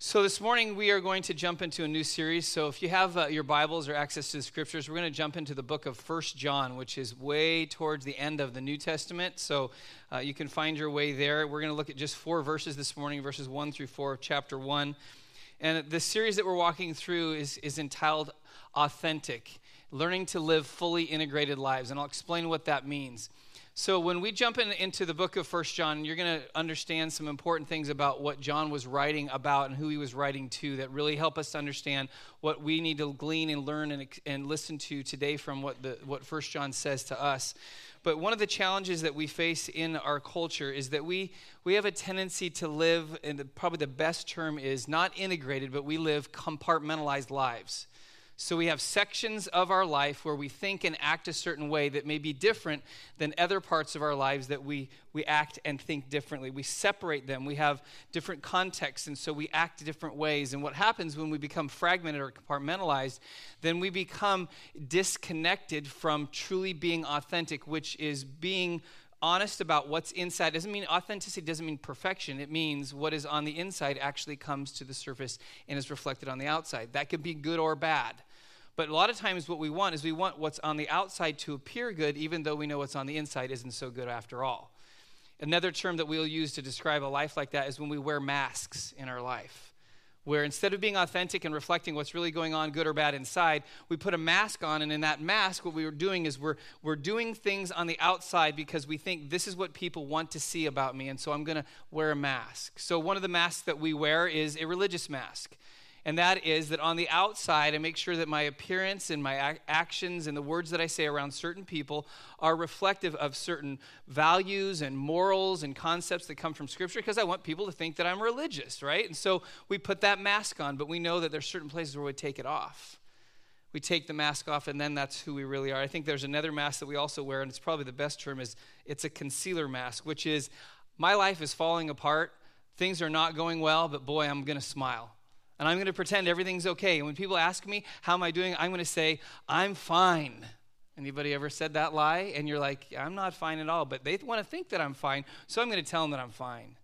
So, this morning we are going to jump into a new series. So, if you have uh, your Bibles or access to the scriptures, we're going to jump into the book of First John, which is way towards the end of the New Testament. So, uh, you can find your way there. We're going to look at just four verses this morning, verses 1 through 4 of chapter 1. And the series that we're walking through is, is entitled Authentic Learning to Live Fully Integrated Lives. And I'll explain what that means. So when we jump in, into the book of First John, you're going to understand some important things about what John was writing about and who he was writing to that really help us understand what we need to glean and learn and, and listen to today from what the what First John says to us. But one of the challenges that we face in our culture is that we we have a tendency to live, and probably the best term is not integrated, but we live compartmentalized lives. So we have sections of our life where we think and act a certain way that may be different than other parts of our lives that we, we act and think differently. We separate them. We have different contexts, and so we act different ways. And what happens when we become fragmented or compartmentalized, then we become disconnected from truly being authentic, which is being honest about what's inside doesn't mean authenticity doesn't mean perfection it means what is on the inside actually comes to the surface and is reflected on the outside that could be good or bad but a lot of times, what we want is we want what's on the outside to appear good, even though we know what's on the inside isn't so good after all. Another term that we'll use to describe a life like that is when we wear masks in our life, where instead of being authentic and reflecting what's really going on, good or bad inside, we put a mask on, and in that mask, what we are doing is we're, we're doing things on the outside because we think this is what people want to see about me, and so I'm going to wear a mask. So, one of the masks that we wear is a religious mask and that is that on the outside, I make sure that my appearance and my ac- actions and the words that I say around certain people are reflective of certain values and morals and concepts that come from Scripture because I want people to think that I'm religious, right? And so we put that mask on, but we know that there's certain places where we take it off. We take the mask off, and then that's who we really are. I think there's another mask that we also wear, and it's probably the best term is it's a concealer mask, which is my life is falling apart. Things are not going well, but boy, I'm going to smile and I'm going to pretend everything's okay. And when people ask me, how am I doing? I'm going to say, I'm fine. Anybody ever said that lie? And you're like, I'm not fine at all. But they want to think that I'm fine, so I'm going to tell them that I'm fine.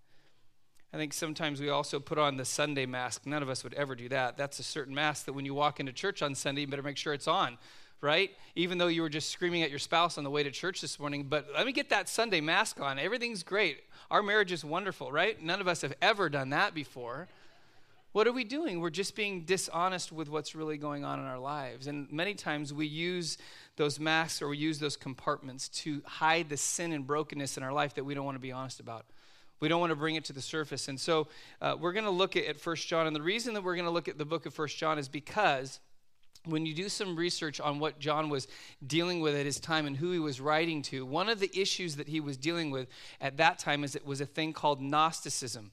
I think sometimes we also put on the Sunday mask. None of us would ever do that. That's a certain mask that when you walk into church on Sunday, you better make sure it's on, right? Even though you were just screaming at your spouse on the way to church this morning. But let me get that Sunday mask on. Everything's great. Our marriage is wonderful, right? None of us have ever done that before. What are we doing? We're just being dishonest with what's really going on in our lives. And many times we use those masks or we use those compartments to hide the sin and brokenness in our life that we don't want to be honest about. We don't want to bring it to the surface. And so uh, we're going to look at, at 1 John. And the reason that we're going to look at the book of 1 John is because when you do some research on what John was dealing with at his time and who he was writing to, one of the issues that he was dealing with at that time is it was a thing called Gnosticism.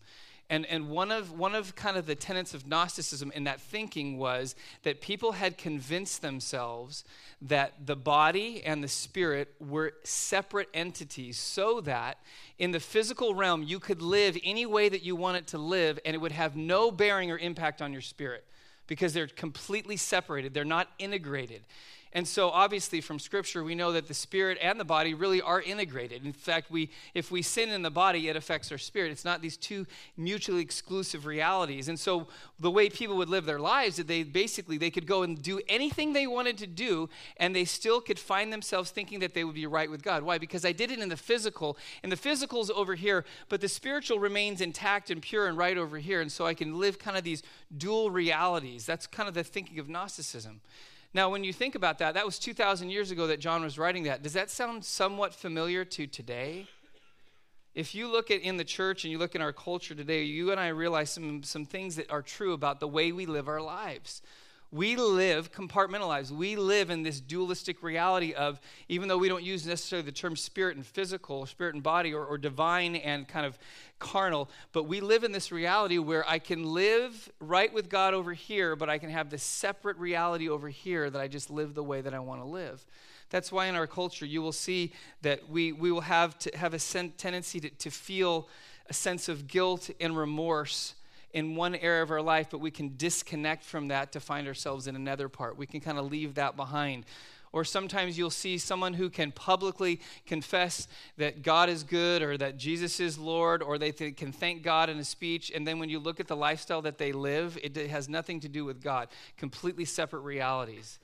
And, and one, of, one of kind of the tenets of Gnosticism in that thinking was that people had convinced themselves that the body and the spirit were separate entities so that in the physical realm you could live any way that you wanted to live and it would have no bearing or impact on your spirit because they're completely separated, they're not integrated. And so obviously from scripture we know that the spirit and the body really are integrated. In fact, we if we sin in the body it affects our spirit. It's not these two mutually exclusive realities. And so the way people would live their lives is that they basically they could go and do anything they wanted to do and they still could find themselves thinking that they would be right with God. Why? Because I did it in the physical and the physical's over here, but the spiritual remains intact and pure and right over here and so I can live kind of these dual realities. That's kind of the thinking of Gnosticism. Now, when you think about that, that was 2,000 years ago that John was writing that. Does that sound somewhat familiar to today? If you look at in the church and you look in our culture today, you and I realize some, some things that are true about the way we live our lives we live compartmentalized. We live in this dualistic reality of, even though we don't use necessarily the term spirit and physical, spirit and body, or, or divine and kind of carnal, but we live in this reality where I can live right with God over here, but I can have this separate reality over here that I just live the way that I want to live. That's why in our culture you will see that we, we will have to have a tendency to, to feel a sense of guilt and remorse in one area of our life, but we can disconnect from that to find ourselves in another part. We can kind of leave that behind. Or sometimes you'll see someone who can publicly confess that God is good or that Jesus is Lord or they th- can thank God in a speech. And then when you look at the lifestyle that they live, it has nothing to do with God, completely separate realities.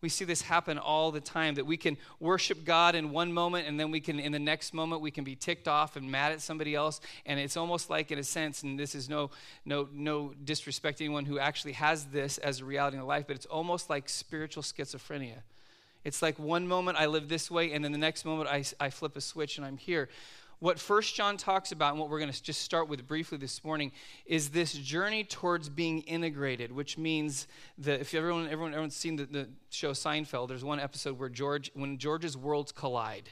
We see this happen all the time that we can worship God in one moment and then we can, in the next moment, we can be ticked off and mad at somebody else. And it's almost like, in a sense, and this is no, no, no disrespect to anyone who actually has this as a reality in life, but it's almost like spiritual schizophrenia. It's like one moment I live this way, and then the next moment I, I flip a switch and I'm here. What First John talks about, and what we're going to just start with briefly this morning, is this journey towards being integrated, which means that if everyone, everyone, everyone's seen the, the show Seinfeld, there's one episode where George, when George's worlds collide,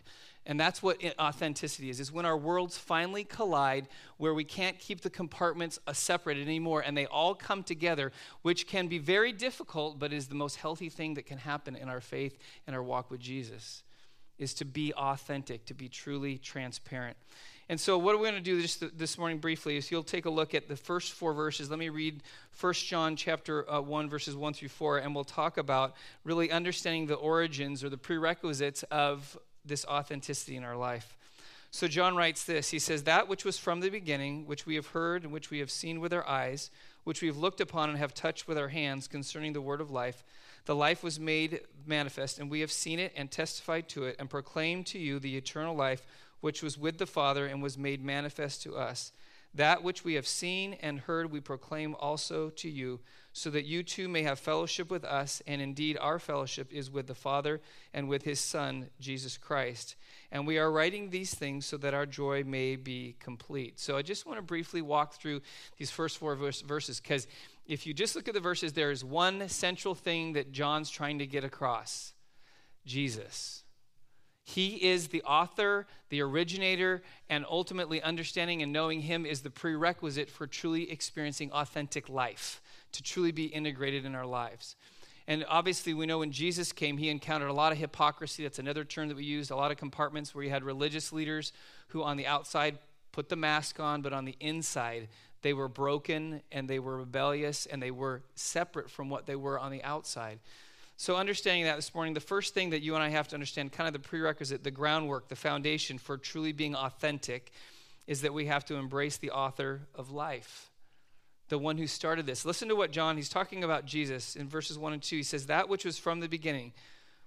and that's what authenticity is, is when our worlds finally collide where we can't keep the compartments uh, separated anymore and they all come together, which can be very difficult, but is the most healthy thing that can happen in our faith and our walk with Jesus is to be authentic, to be truly transparent. And so, what we're going to do just this morning briefly is you'll take a look at the first four verses. Let me read 1 John chapter uh, 1, verses 1 through 4, and we'll talk about really understanding the origins or the prerequisites of this authenticity in our life. So, John writes this He says, That which was from the beginning, which we have heard and which we have seen with our eyes, which we have looked upon and have touched with our hands concerning the word of life the life was made manifest, and we have seen it and testified to it and proclaimed to you the eternal life which was with the Father and was made manifest to us. That which we have seen and heard, we proclaim also to you, so that you too may have fellowship with us. And indeed, our fellowship is with the Father and with his Son, Jesus Christ. And we are writing these things so that our joy may be complete. So I just want to briefly walk through these first four verses because if you just look at the verses, there is one central thing that John's trying to get across Jesus. He is the author, the originator, and ultimately understanding and knowing Him is the prerequisite for truly experiencing authentic life, to truly be integrated in our lives. And obviously, we know when Jesus came, he encountered a lot of hypocrisy. That's another term that we used, a lot of compartments where you had religious leaders who, on the outside, put the mask on, but on the inside, they were broken and they were rebellious and they were separate from what they were on the outside. So, understanding that this morning, the first thing that you and I have to understand, kind of the prerequisite, the groundwork, the foundation for truly being authentic, is that we have to embrace the author of life, the one who started this. Listen to what John, he's talking about Jesus in verses 1 and 2. He says, That which was from the beginning,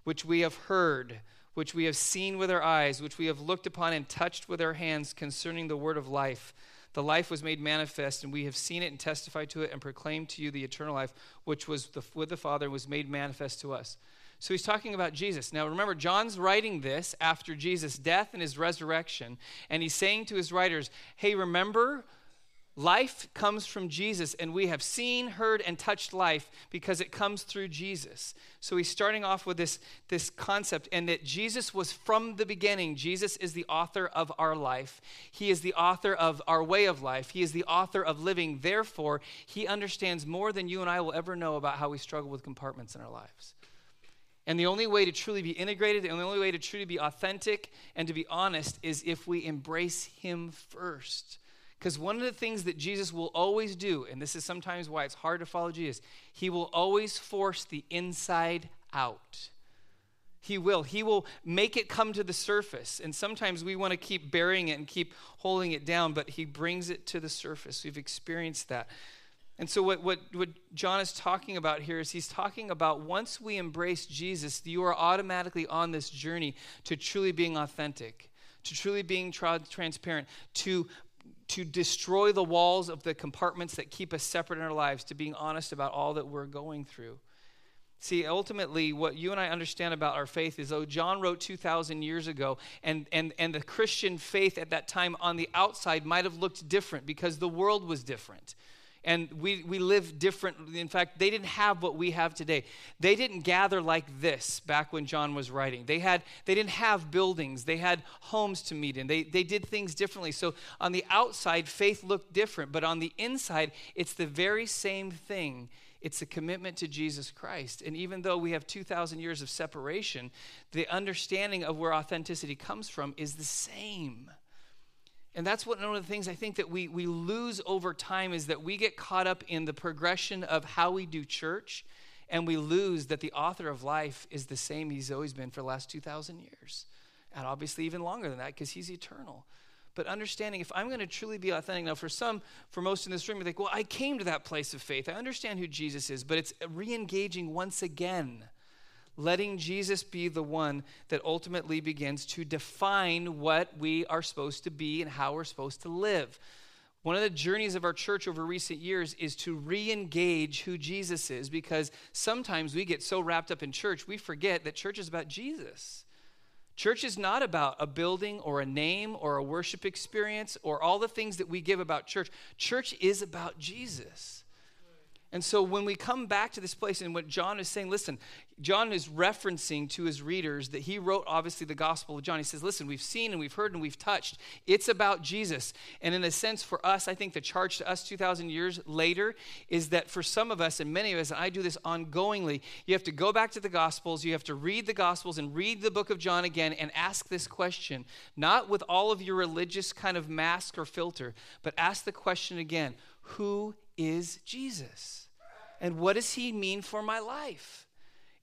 which we have heard, which we have seen with our eyes, which we have looked upon and touched with our hands concerning the word of life. The life was made manifest, and we have seen it and testified to it and proclaimed to you the eternal life, which was the, with the Father and was made manifest to us. So he's talking about Jesus. Now remember, John's writing this after Jesus' death and his resurrection, and he's saying to his writers, hey, remember Life comes from Jesus, and we have seen, heard, and touched life because it comes through Jesus. So he's starting off with this, this concept, and that Jesus was from the beginning. Jesus is the author of our life, He is the author of our way of life, He is the author of living. Therefore, He understands more than you and I will ever know about how we struggle with compartments in our lives. And the only way to truly be integrated, and the only way to truly be authentic and to be honest is if we embrace Him first. Because one of the things that Jesus will always do, and this is sometimes why it's hard to follow Jesus, he will always force the inside out. He will. He will make it come to the surface. And sometimes we want to keep burying it and keep holding it down, but he brings it to the surface. We've experienced that. And so, what, what, what John is talking about here is he's talking about once we embrace Jesus, you are automatically on this journey to truly being authentic, to truly being tra- transparent, to to destroy the walls of the compartments that keep us separate in our lives, to being honest about all that we're going through. See, ultimately, what you and I understand about our faith is though John wrote 2,000 years ago, and, and, and the Christian faith at that time on the outside might have looked different because the world was different and we, we live different. In fact, they didn't have what we have today. They didn't gather like this back when John was writing. They, had, they didn't have buildings, they had homes to meet in. They, they did things differently. So on the outside, faith looked different, but on the inside, it's the very same thing. It's a commitment to Jesus Christ. And even though we have 2,000 years of separation, the understanding of where authenticity comes from is the same. And that's what one of the things I think that we, we lose over time is that we get caught up in the progression of how we do church And we lose that the author of life is the same he's always been for the last 2,000 years. And obviously, even longer than that because he's eternal. But understanding if I'm going to truly be authentic, now for some, for most in this room, you think, well, I came to that place of faith. I understand who Jesus is, but it's re engaging once again letting Jesus be the one that ultimately begins to define what we are supposed to be and how we're supposed to live. One of the journeys of our church over recent years is to re engage who Jesus is because sometimes we get so wrapped up in church, we forget that church is about Jesus. Church is not about a building or a name or a worship experience or all the things that we give about church. Church is about Jesus. And so when we come back to this place and what John is saying, listen, John is referencing to his readers that he wrote obviously the Gospel of John. He says, listen, we've seen and we've heard and we've touched. It's about Jesus. And in a sense, for us, I think the charge to us 2,000 years later is that for some of us and many of us, and I do this ongoingly, you have to go back to the Gospels, you have to read the Gospels and read the book of John again and ask this question, not with all of your religious kind of mask or filter, but ask the question again who is Jesus? And what does he mean for my life?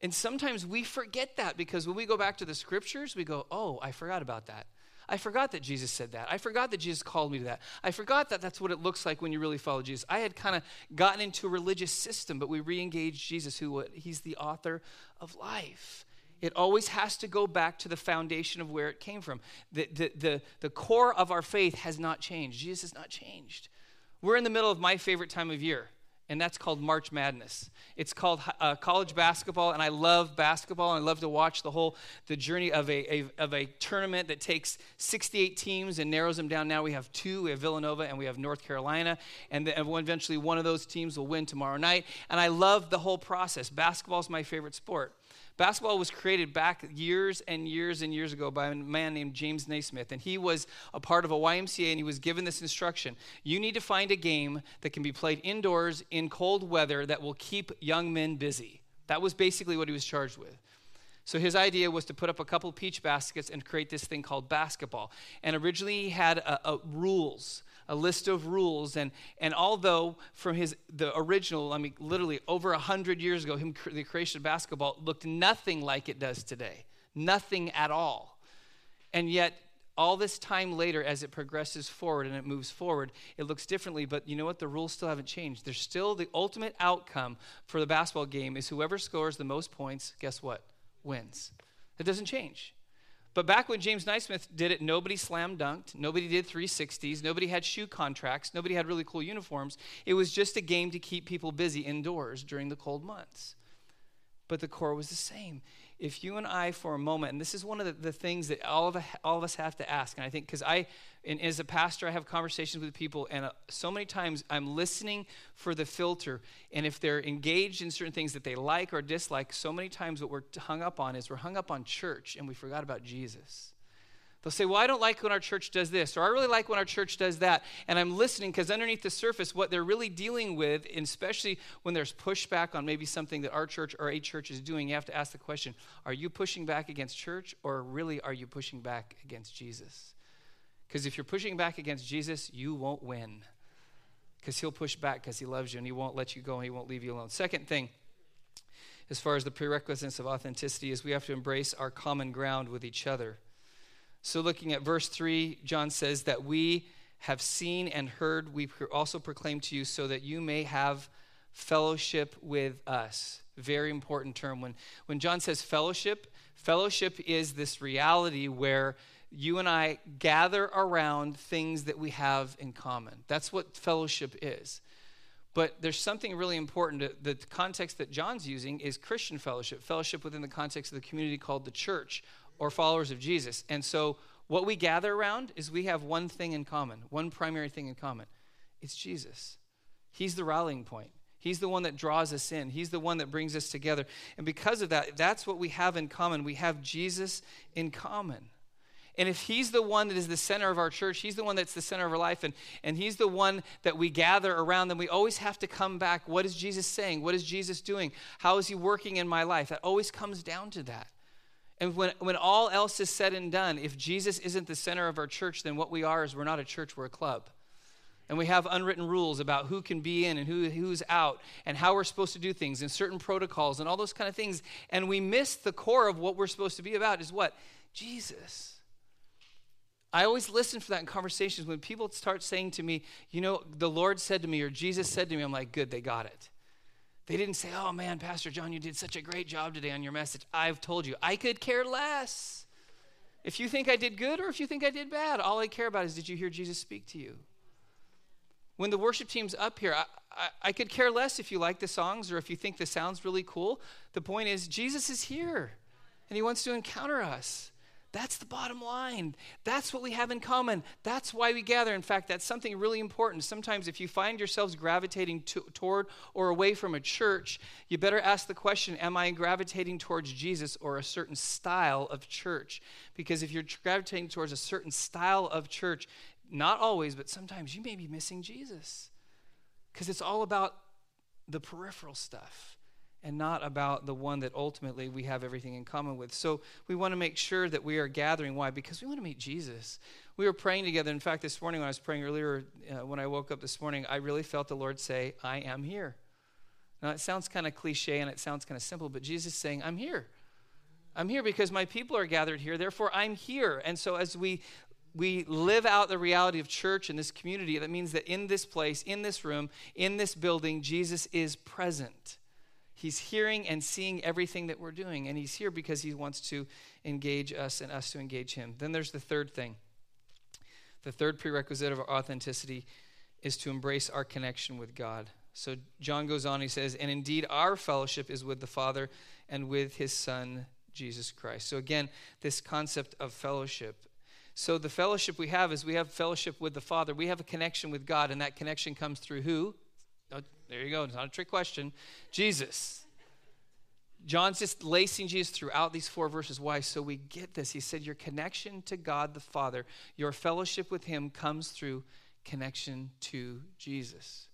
And sometimes we forget that because when we go back to the scriptures, we go, oh, I forgot about that. I forgot that Jesus said that. I forgot that Jesus called me to that. I forgot that that's what it looks like when you really follow Jesus. I had kind of gotten into a religious system, but we re engaged Jesus, who he's the author of life. It always has to go back to the foundation of where it came from. The, the, the, the core of our faith has not changed. Jesus has not changed. We're in the middle of my favorite time of year and that's called March Madness. It's called uh, college basketball, and I love basketball. And I love to watch the whole the journey of a, a, of a tournament that takes 68 teams and narrows them down. Now we have two: we have Villanova and we have North Carolina, and, the, eventually one of those teams will win tomorrow night. And I love the whole process. Basketball is my favorite sport. Basketball was created back years and years and years ago by a man named James Naismith, and he was a part of a YMCA and he was given this instruction. You need to find a game that can be played indoors in cold weather that will keep young men busy. That was basically what he was charged with. So his idea was to put up a couple peach baskets and create this thing called basketball. And originally he had a, a rules a list of rules. And, and although from his, the original, I mean, literally over 100 years ago, him, the creation of basketball looked nothing like it does today. Nothing at all. And yet, all this time later, as it progresses forward and it moves forward, it looks differently. But you know what? The rules still haven't changed. There's still the ultimate outcome for the basketball game is whoever scores the most points, guess what? Wins. It doesn't change. But back when James Naismith did it, nobody slam dunked, nobody did 360s, nobody had shoe contracts, nobody had really cool uniforms. It was just a game to keep people busy indoors during the cold months. But the core was the same if you and I, for a moment, and this is one of the, the things that all of, all of us have to ask, and I think because I, and as a pastor, I have conversations with people, and uh, so many times I'm listening for the filter, and if they're engaged in certain things that they like or dislike, so many times what we're hung up on is we're hung up on church and we forgot about Jesus. They'll say, Well, I don't like when our church does this, or I really like when our church does that. And I'm listening because underneath the surface, what they're really dealing with, especially when there's pushback on maybe something that our church or a church is doing, you have to ask the question Are you pushing back against church, or really are you pushing back against Jesus? Because if you're pushing back against Jesus, you won't win. Because he'll push back because he loves you and he won't let you go and he won't leave you alone. Second thing, as far as the prerequisites of authenticity, is we have to embrace our common ground with each other. So, looking at verse 3, John says that we have seen and heard, we also proclaim to you, so that you may have fellowship with us. Very important term. When, when John says fellowship, fellowship is this reality where you and I gather around things that we have in common. That's what fellowship is. But there's something really important. The context that John's using is Christian fellowship, fellowship within the context of the community called the church or followers of Jesus. And so, what we gather around is we have one thing in common, one primary thing in common it's Jesus. He's the rallying point. He's the one that draws us in. He's the one that brings us together. And because of that, that's what we have in common. We have Jesus in common. And if he's the one that is the center of our church, he's the one that's the center of our life, and, and he's the one that we gather around, then we always have to come back. What is Jesus saying? What is Jesus doing? How is he working in my life? That always comes down to that. And when, when all else is said and done, if Jesus isn't the center of our church, then what we are is we're not a church, we're a club. And we have unwritten rules about who can be in and who, who's out and how we're supposed to do things and certain protocols and all those kind of things. And we miss the core of what we're supposed to be about is what? Jesus. I always listen for that in conversations when people start saying to me, you know, the Lord said to me or Jesus said to me, I'm like, good, they got it. They didn't say, oh man, Pastor John, you did such a great job today on your message. I've told you, I could care less. If you think I did good or if you think I did bad, all I care about is did you hear Jesus speak to you? When the worship team's up here, I, I, I, could care less if you like the songs or if you think the sound's really cool. The point is, Jesus is here and he wants to encounter us. That's the bottom line. That's what we have in common. That's why we gather. In fact, that's something really important. Sometimes, if you find yourselves gravitating to, toward or away from a church, you better ask the question Am I gravitating towards Jesus or a certain style of church? Because if you're gravitating towards a certain style of church, not always, but sometimes you may be missing Jesus. Because it's all about the peripheral stuff and not about the one that ultimately we have everything in common with. So we want to make sure that we are gathering. Why? Because we want to meet Jesus. We were praying together. In fact, this morning when I was praying earlier, uh, when I woke up this morning, I really felt the Lord say, I am here. Now, it sounds kind of cliche and it sounds kind of simple, but Jesus is saying, I'm here. I'm here because my people are gathered here, therefore I'm here. And so as we we live out the reality of church in this community, that means that in this place, in this room, in this building, Jesus is present. He's hearing and seeing everything that we're doing, and He's here because He wants to engage us and us to engage Him. Then there's the third thing. The third prerequisite of authenticity is to embrace our connection with God. So John goes on, he says, And indeed, our fellowship is with the Father and with His Son, Jesus Christ. So again, this concept of fellowship so the fellowship we have is we have fellowship with the Father. We have a connection with God, and that connection comes through who? Oh, there you go. It's not a trick question. Jesus. John's just lacing Jesus throughout these four verses. Why? So we get this. He said, Your connection to God the Father, your fellowship with Him comes through connection to Jesus.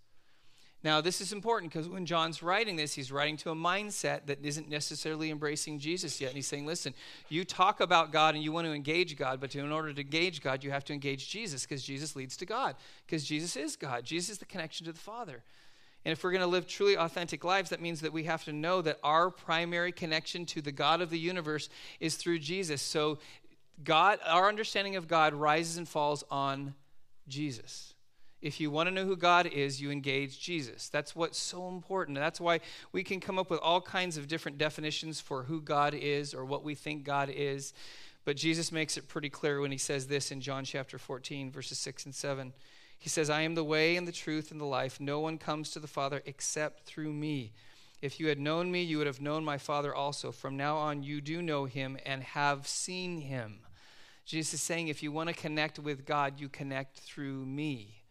Now, this is important because when John's writing this, he's writing to a mindset that isn't necessarily embracing Jesus yet. And he's saying, listen, you talk about God and you want to engage God, but in order to engage God, you have to engage Jesus because Jesus leads to God, because Jesus is God. Jesus is the connection to the Father. And if we're going to live truly authentic lives, that means that we have to know that our primary connection to the God of the universe is through Jesus. So, God, our understanding of God rises and falls on Jesus. If you want to know who God is, you engage Jesus. That's what's so important. That's why we can come up with all kinds of different definitions for who God is or what we think God is. But Jesus makes it pretty clear when he says this in John chapter 14, verses 6 and 7. He says, I am the way and the truth and the life. No one comes to the Father except through me. If you had known me, you would have known my Father also. From now on, you do know him and have seen him. Jesus is saying, if you want to connect with God, you connect through me.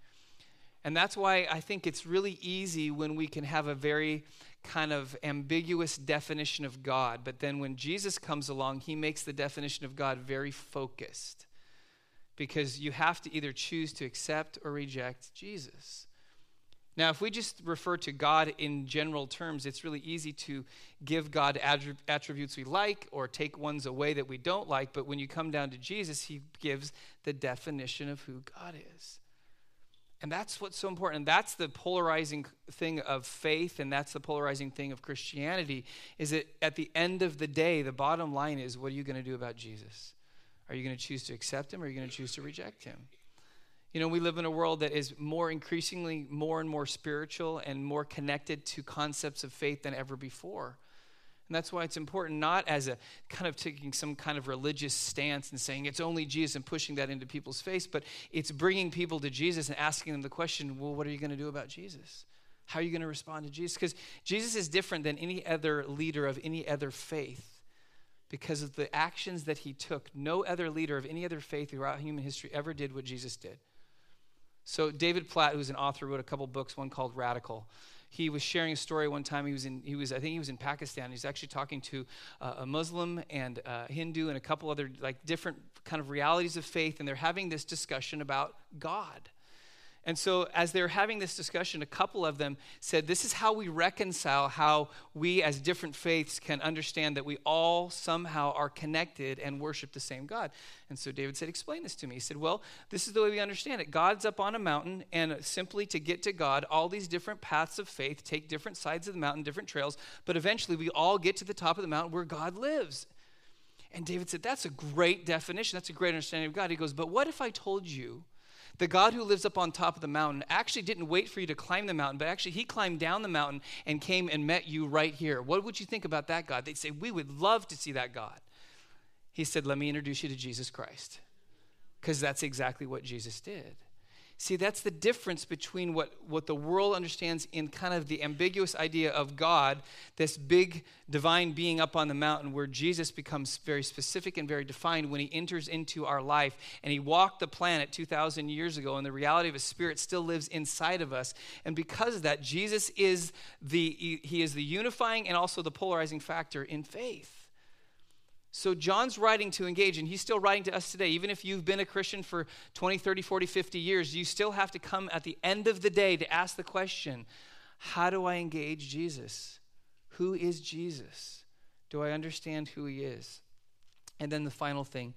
And that's why I think it's really easy when we can have a very kind of ambiguous definition of God. But then when Jesus comes along, he makes the definition of God very focused. Because you have to either choose to accept or reject Jesus. Now, if we just refer to God in general terms, it's really easy to give God attributes we like or take ones away that we don't like. But when you come down to Jesus, he gives the definition of who God is. And that's what's so important. And That's the polarizing thing of faith, and that's the polarizing thing of Christianity. Is that at the end of the day, the bottom line is what are you going to do about Jesus? Are you going to choose to accept him or are you going to choose to reject him? You know, we live in a world that is more increasingly more and more spiritual and more connected to concepts of faith than ever before. And that's why it's important, not as a kind of taking some kind of religious stance and saying it's only Jesus and pushing that into people's face, but it's bringing people to Jesus and asking them the question, well, what are you going to do about Jesus? How are you going to respond to Jesus? Because Jesus is different than any other leader of any other faith because of the actions that he took. No other leader of any other faith throughout human history ever did what Jesus did. So, David Platt, who's an author, wrote a couple books, one called Radical he was sharing a story one time. He was in, he was, I think he was in Pakistan. He's actually talking to uh, a Muslim and a Hindu and a couple other like different kind of realities of faith, and they're having this discussion about God. And so, as they were having this discussion, a couple of them said, This is how we reconcile how we, as different faiths, can understand that we all somehow are connected and worship the same God. And so David said, Explain this to me. He said, Well, this is the way we understand it. God's up on a mountain, and simply to get to God, all these different paths of faith take different sides of the mountain, different trails, but eventually we all get to the top of the mountain where God lives. And David said, That's a great definition. That's a great understanding of God. He goes, But what if I told you? The God who lives up on top of the mountain actually didn't wait for you to climb the mountain, but actually he climbed down the mountain and came and met you right here. What would you think about that God? They'd say, We would love to see that God. He said, Let me introduce you to Jesus Christ. Because that's exactly what Jesus did. See, that's the difference between what, what the world understands in kind of the ambiguous idea of God, this big divine being up on the mountain, where Jesus becomes very specific and very defined when he enters into our life. And he walked the planet 2,000 years ago, and the reality of his spirit still lives inside of us. And because of that, Jesus is the, he is the unifying and also the polarizing factor in faith. So John's writing to engage, and he's still writing to us today. Even if you've been a Christian for 20, 30, 40, 50 years, you still have to come at the end of the day to ask the question how do I engage Jesus? Who is Jesus? Do I understand who he is? And then the final thing,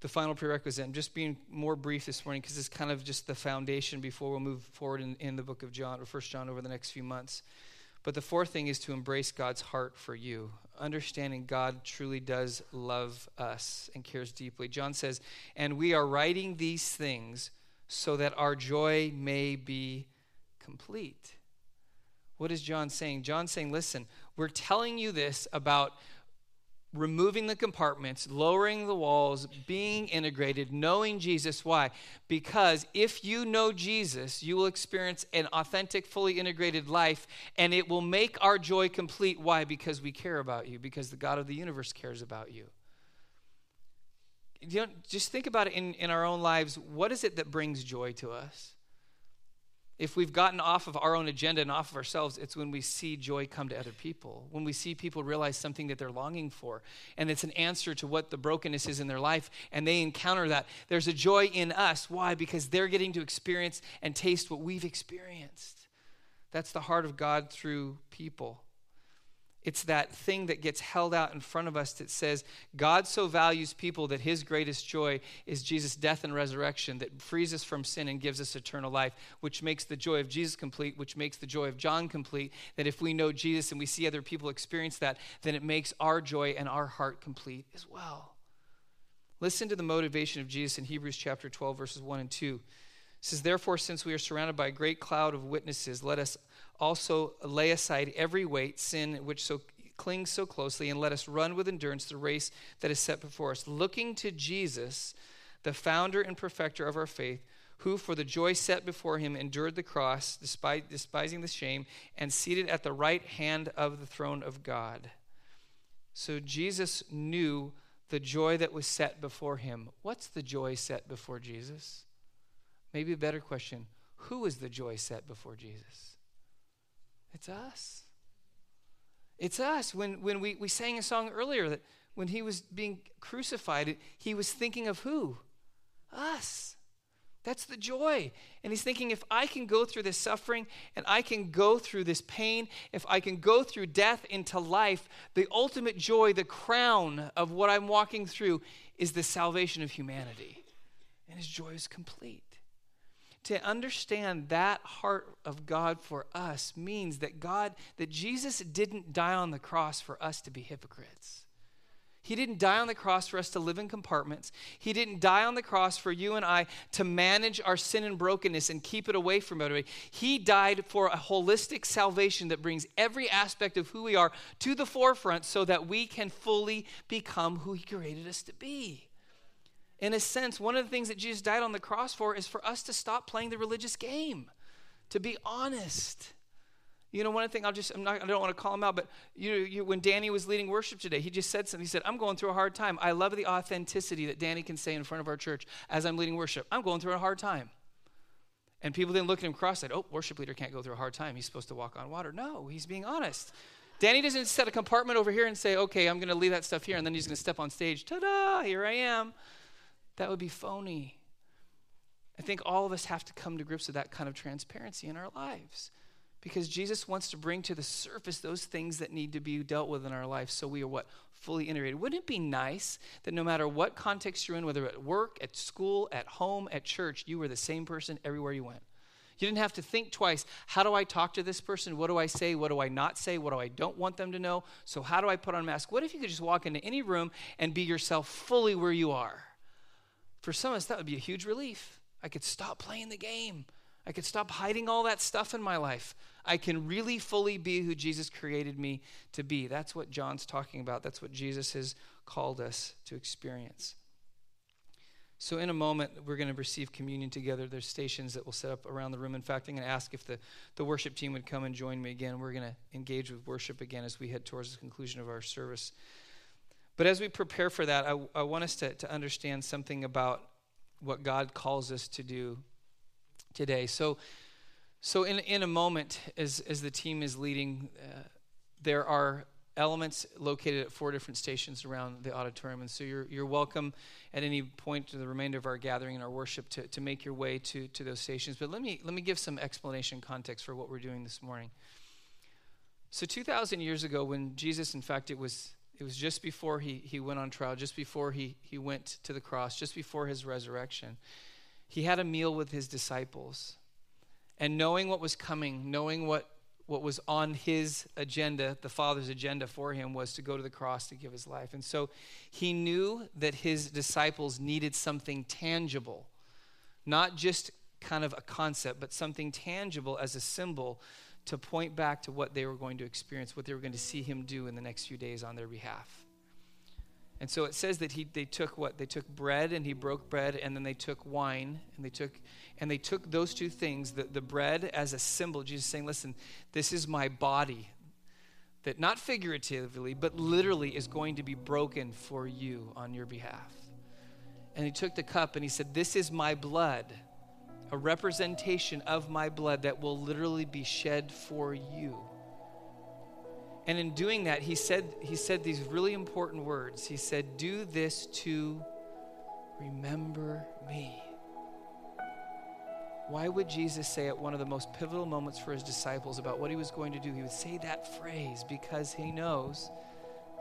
the final prerequisite, I'm just being more brief this morning because it's kind of just the foundation before we'll move forward in, in the book of John or First John over the next few months. But the fourth thing is to embrace God's heart for you, understanding God truly does love us and cares deeply. John says, And we are writing these things so that our joy may be complete. What is John saying? John's saying, Listen, we're telling you this about removing the compartments, lowering the walls, being integrated, knowing Jesus. Why? Because if you know Jesus, you will experience an authentic, fully integrated life, and it will make our joy complete. Why? Because we care about you, because the God of the universe cares about you. you know, just think about it in, in our own lives. What is it that brings joy to us? If we've gotten off of our own agenda and off of ourselves, it's when we see joy come to other people, when we see people realize something that they're longing for, and it's an answer to what the brokenness is in their life, and they encounter that. There's a joy in us. Why? Because they're getting to experience and taste what we've experienced. That's the heart of God through people. It's that thing that gets held out in front of us that says God so values people that his greatest joy is Jesus' death and resurrection that frees us from sin and gives us eternal life, which makes the joy of Jesus complete, which makes the joy of John complete. That if we know Jesus and we see other people experience that, then it makes our joy and our heart complete as well. Listen to the motivation of Jesus in Hebrews chapter 12, verses 1 and 2. It says, Therefore, since we are surrounded by a great cloud of witnesses, let us also lay aside every weight, sin which so clings so closely, and let us run with endurance the race that is set before us, looking to Jesus, the founder and perfecter of our faith, who for the joy set before him endured the cross, despite, despising the shame, and seated at the right hand of the throne of God. So Jesus knew the joy that was set before him. What's the joy set before Jesus? Maybe a better question who is the joy set before Jesus? It's us. It's us. When, when we, we sang a song earlier that when he was being crucified, he was thinking of who? Us. That's the joy. And he's thinking if I can go through this suffering and I can go through this pain, if I can go through death into life, the ultimate joy, the crown of what I'm walking through is the salvation of humanity. And his joy is complete to understand that heart of God for us means that God, that Jesus didn't die on the cross for us to be hypocrites. He didn't die on the cross for us to live in compartments. He didn't die on the cross for you and I to manage our sin and brokenness and keep it away from everybody. He died for a holistic salvation that brings every aspect of who we are to the forefront so that we can fully become who He created us to be in a sense, one of the things that Jesus died on the cross for is for us to stop playing the religious game, to be honest. You know, one thing I'll just, I'm not, I don't want to call him out, but you, you, when Danny was leading worship today, he just said something. He said, I'm going through a hard time. I love the authenticity that Danny can say in front of our church as I'm leading worship. I'm going through a hard time. And people didn't look at him cross said, Oh, worship leader can't go through a hard time. He's supposed to walk on water. No, he's being honest. Danny doesn't set a compartment over here and say, Okay, I'm going to leave that stuff here, and then he's going to step on stage. Ta da, here I am. That would be phony. I think all of us have to come to grips with that kind of transparency in our lives because Jesus wants to bring to the surface those things that need to be dealt with in our life so we are what? Fully integrated. Wouldn't it be nice that no matter what context you're in, whether at work, at school, at home, at church, you were the same person everywhere you went? You didn't have to think twice. How do I talk to this person? What do I say? What do I not say? What do I don't want them to know? So, how do I put on a mask? What if you could just walk into any room and be yourself fully where you are? For some of us, that would be a huge relief. I could stop playing the game. I could stop hiding all that stuff in my life. I can really fully be who Jesus created me to be. That's what John's talking about. That's what Jesus has called us to experience. So, in a moment, we're going to receive communion together. There's stations that we'll set up around the room. In fact, I'm going to ask if the, the worship team would come and join me again. We're going to engage with worship again as we head towards the conclusion of our service. But as we prepare for that, I, I want us to, to understand something about what God calls us to do today. So, so in, in a moment, as, as the team is leading, uh, there are elements located at four different stations around the auditorium. And so you're, you're welcome at any point to the remainder of our gathering and our worship to, to make your way to, to those stations. But let me, let me give some explanation context for what we're doing this morning. So 2,000 years ago, when Jesus, in fact, it was it was just before he, he went on trial, just before he, he went to the cross, just before his resurrection. He had a meal with his disciples. And knowing what was coming, knowing what, what was on his agenda, the Father's agenda for him, was to go to the cross to give his life. And so he knew that his disciples needed something tangible, not just kind of a concept, but something tangible as a symbol to point back to what they were going to experience, what they were going to see him do in the next few days on their behalf. And so it says that he, they took what? They took bread and he broke bread, and then they took wine and they took and they took those two things, the, the bread as a symbol, Jesus saying, Listen, this is my body that not figuratively, but literally is going to be broken for you on your behalf. And he took the cup and he said, This is my blood a representation of my blood that will literally be shed for you. And in doing that, he said, he said these really important words. He said, Do this to remember me. Why would Jesus say at one of the most pivotal moments for his disciples about what he was going to do? He would say that phrase because he knows,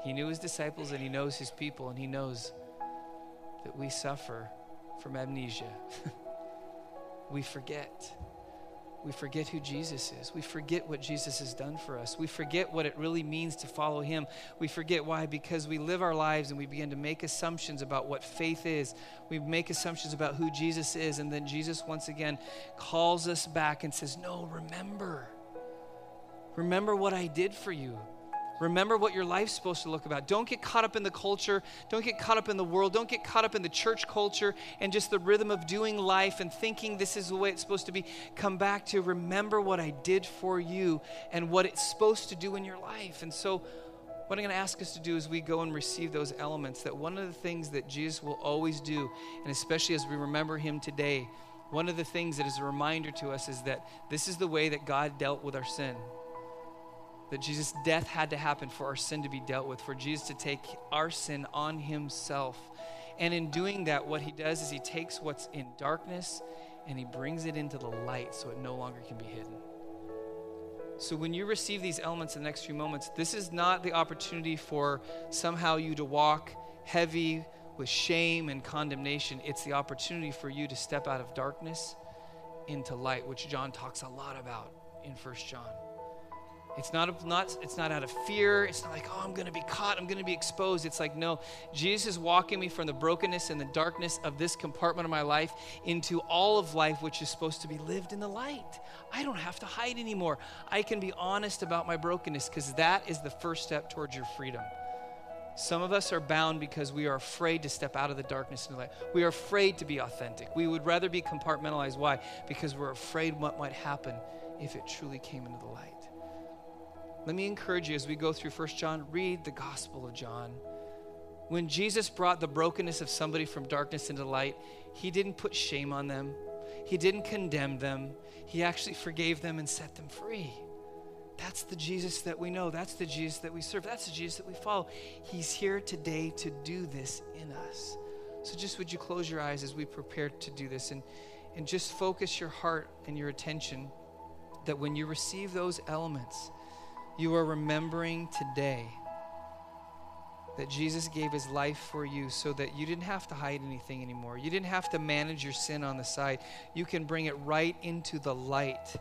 he knew his disciples and he knows his people, and he knows that we suffer from amnesia. we forget. We forget who Jesus is. We forget what Jesus has done for us. We forget what it really means to follow him. We forget why? Because we live our lives and we begin to make assumptions about what faith is. We make assumptions about who Jesus is. And then Jesus once again calls us back and says, No, remember. Remember what I did for you. Remember what your life's supposed to look about. Don't get caught up in the culture. Don't get caught up in the world. Don't get caught up in the church culture and just the rhythm of doing life and thinking this is the way it's supposed to be. Come back to remember what I did for you and what it's supposed to do in your life. And so, what I'm going to ask us to do as we go and receive those elements, that one of the things that Jesus will always do, and especially as we remember him today, one of the things that is a reminder to us is that this is the way that God dealt with our sin that Jesus' death had to happen for our sin to be dealt with, for Jesus to take our sin on himself. And in doing that, what he does is he takes what's in darkness and he brings it into the light so it no longer can be hidden. So when you receive these elements in the next few moments, this is not the opportunity for somehow you to walk heavy with shame and condemnation. It's the opportunity for you to step out of darkness into light, which John talks a lot about in First John. It's not, not, it's not out of fear. It's not like, oh, I'm going to be caught. I'm going to be exposed. It's like, no, Jesus is walking me from the brokenness and the darkness of this compartment of my life into all of life, which is supposed to be lived in the light. I don't have to hide anymore. I can be honest about my brokenness because that is the first step towards your freedom. Some of us are bound because we are afraid to step out of the darkness into the light. We are afraid to be authentic. We would rather be compartmentalized. Why? Because we're afraid what might happen if it truly came into the light. Let me encourage you as we go through First John, read the Gospel of John. When Jesus brought the brokenness of somebody from darkness into light, he didn't put shame on them, he didn't condemn them, he actually forgave them and set them free. That's the Jesus that we know. That's the Jesus that we serve. That's the Jesus that we follow. He's here today to do this in us. So just would you close your eyes as we prepare to do this? And and just focus your heart and your attention that when you receive those elements, you are remembering today that Jesus gave his life for you so that you didn't have to hide anything anymore. You didn't have to manage your sin on the side. You can bring it right into the light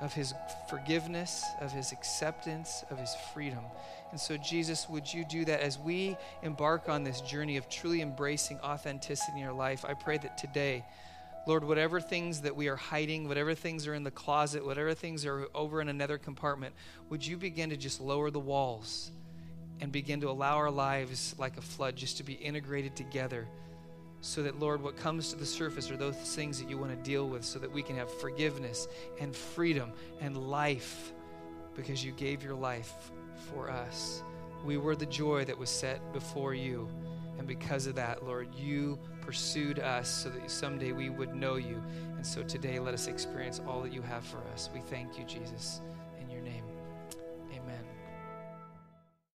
of his forgiveness, of his acceptance, of his freedom. And so, Jesus, would you do that as we embark on this journey of truly embracing authenticity in our life? I pray that today, Lord, whatever things that we are hiding, whatever things are in the closet, whatever things are over in another compartment, would you begin to just lower the walls and begin to allow our lives like a flood just to be integrated together? So that, Lord, what comes to the surface are those things that you want to deal with so that we can have forgiveness and freedom and life because you gave your life for us. We were the joy that was set before you. And because of that, Lord, you pursued us so that someday we would know you. And so today, let us experience all that you have for us. We thank you, Jesus.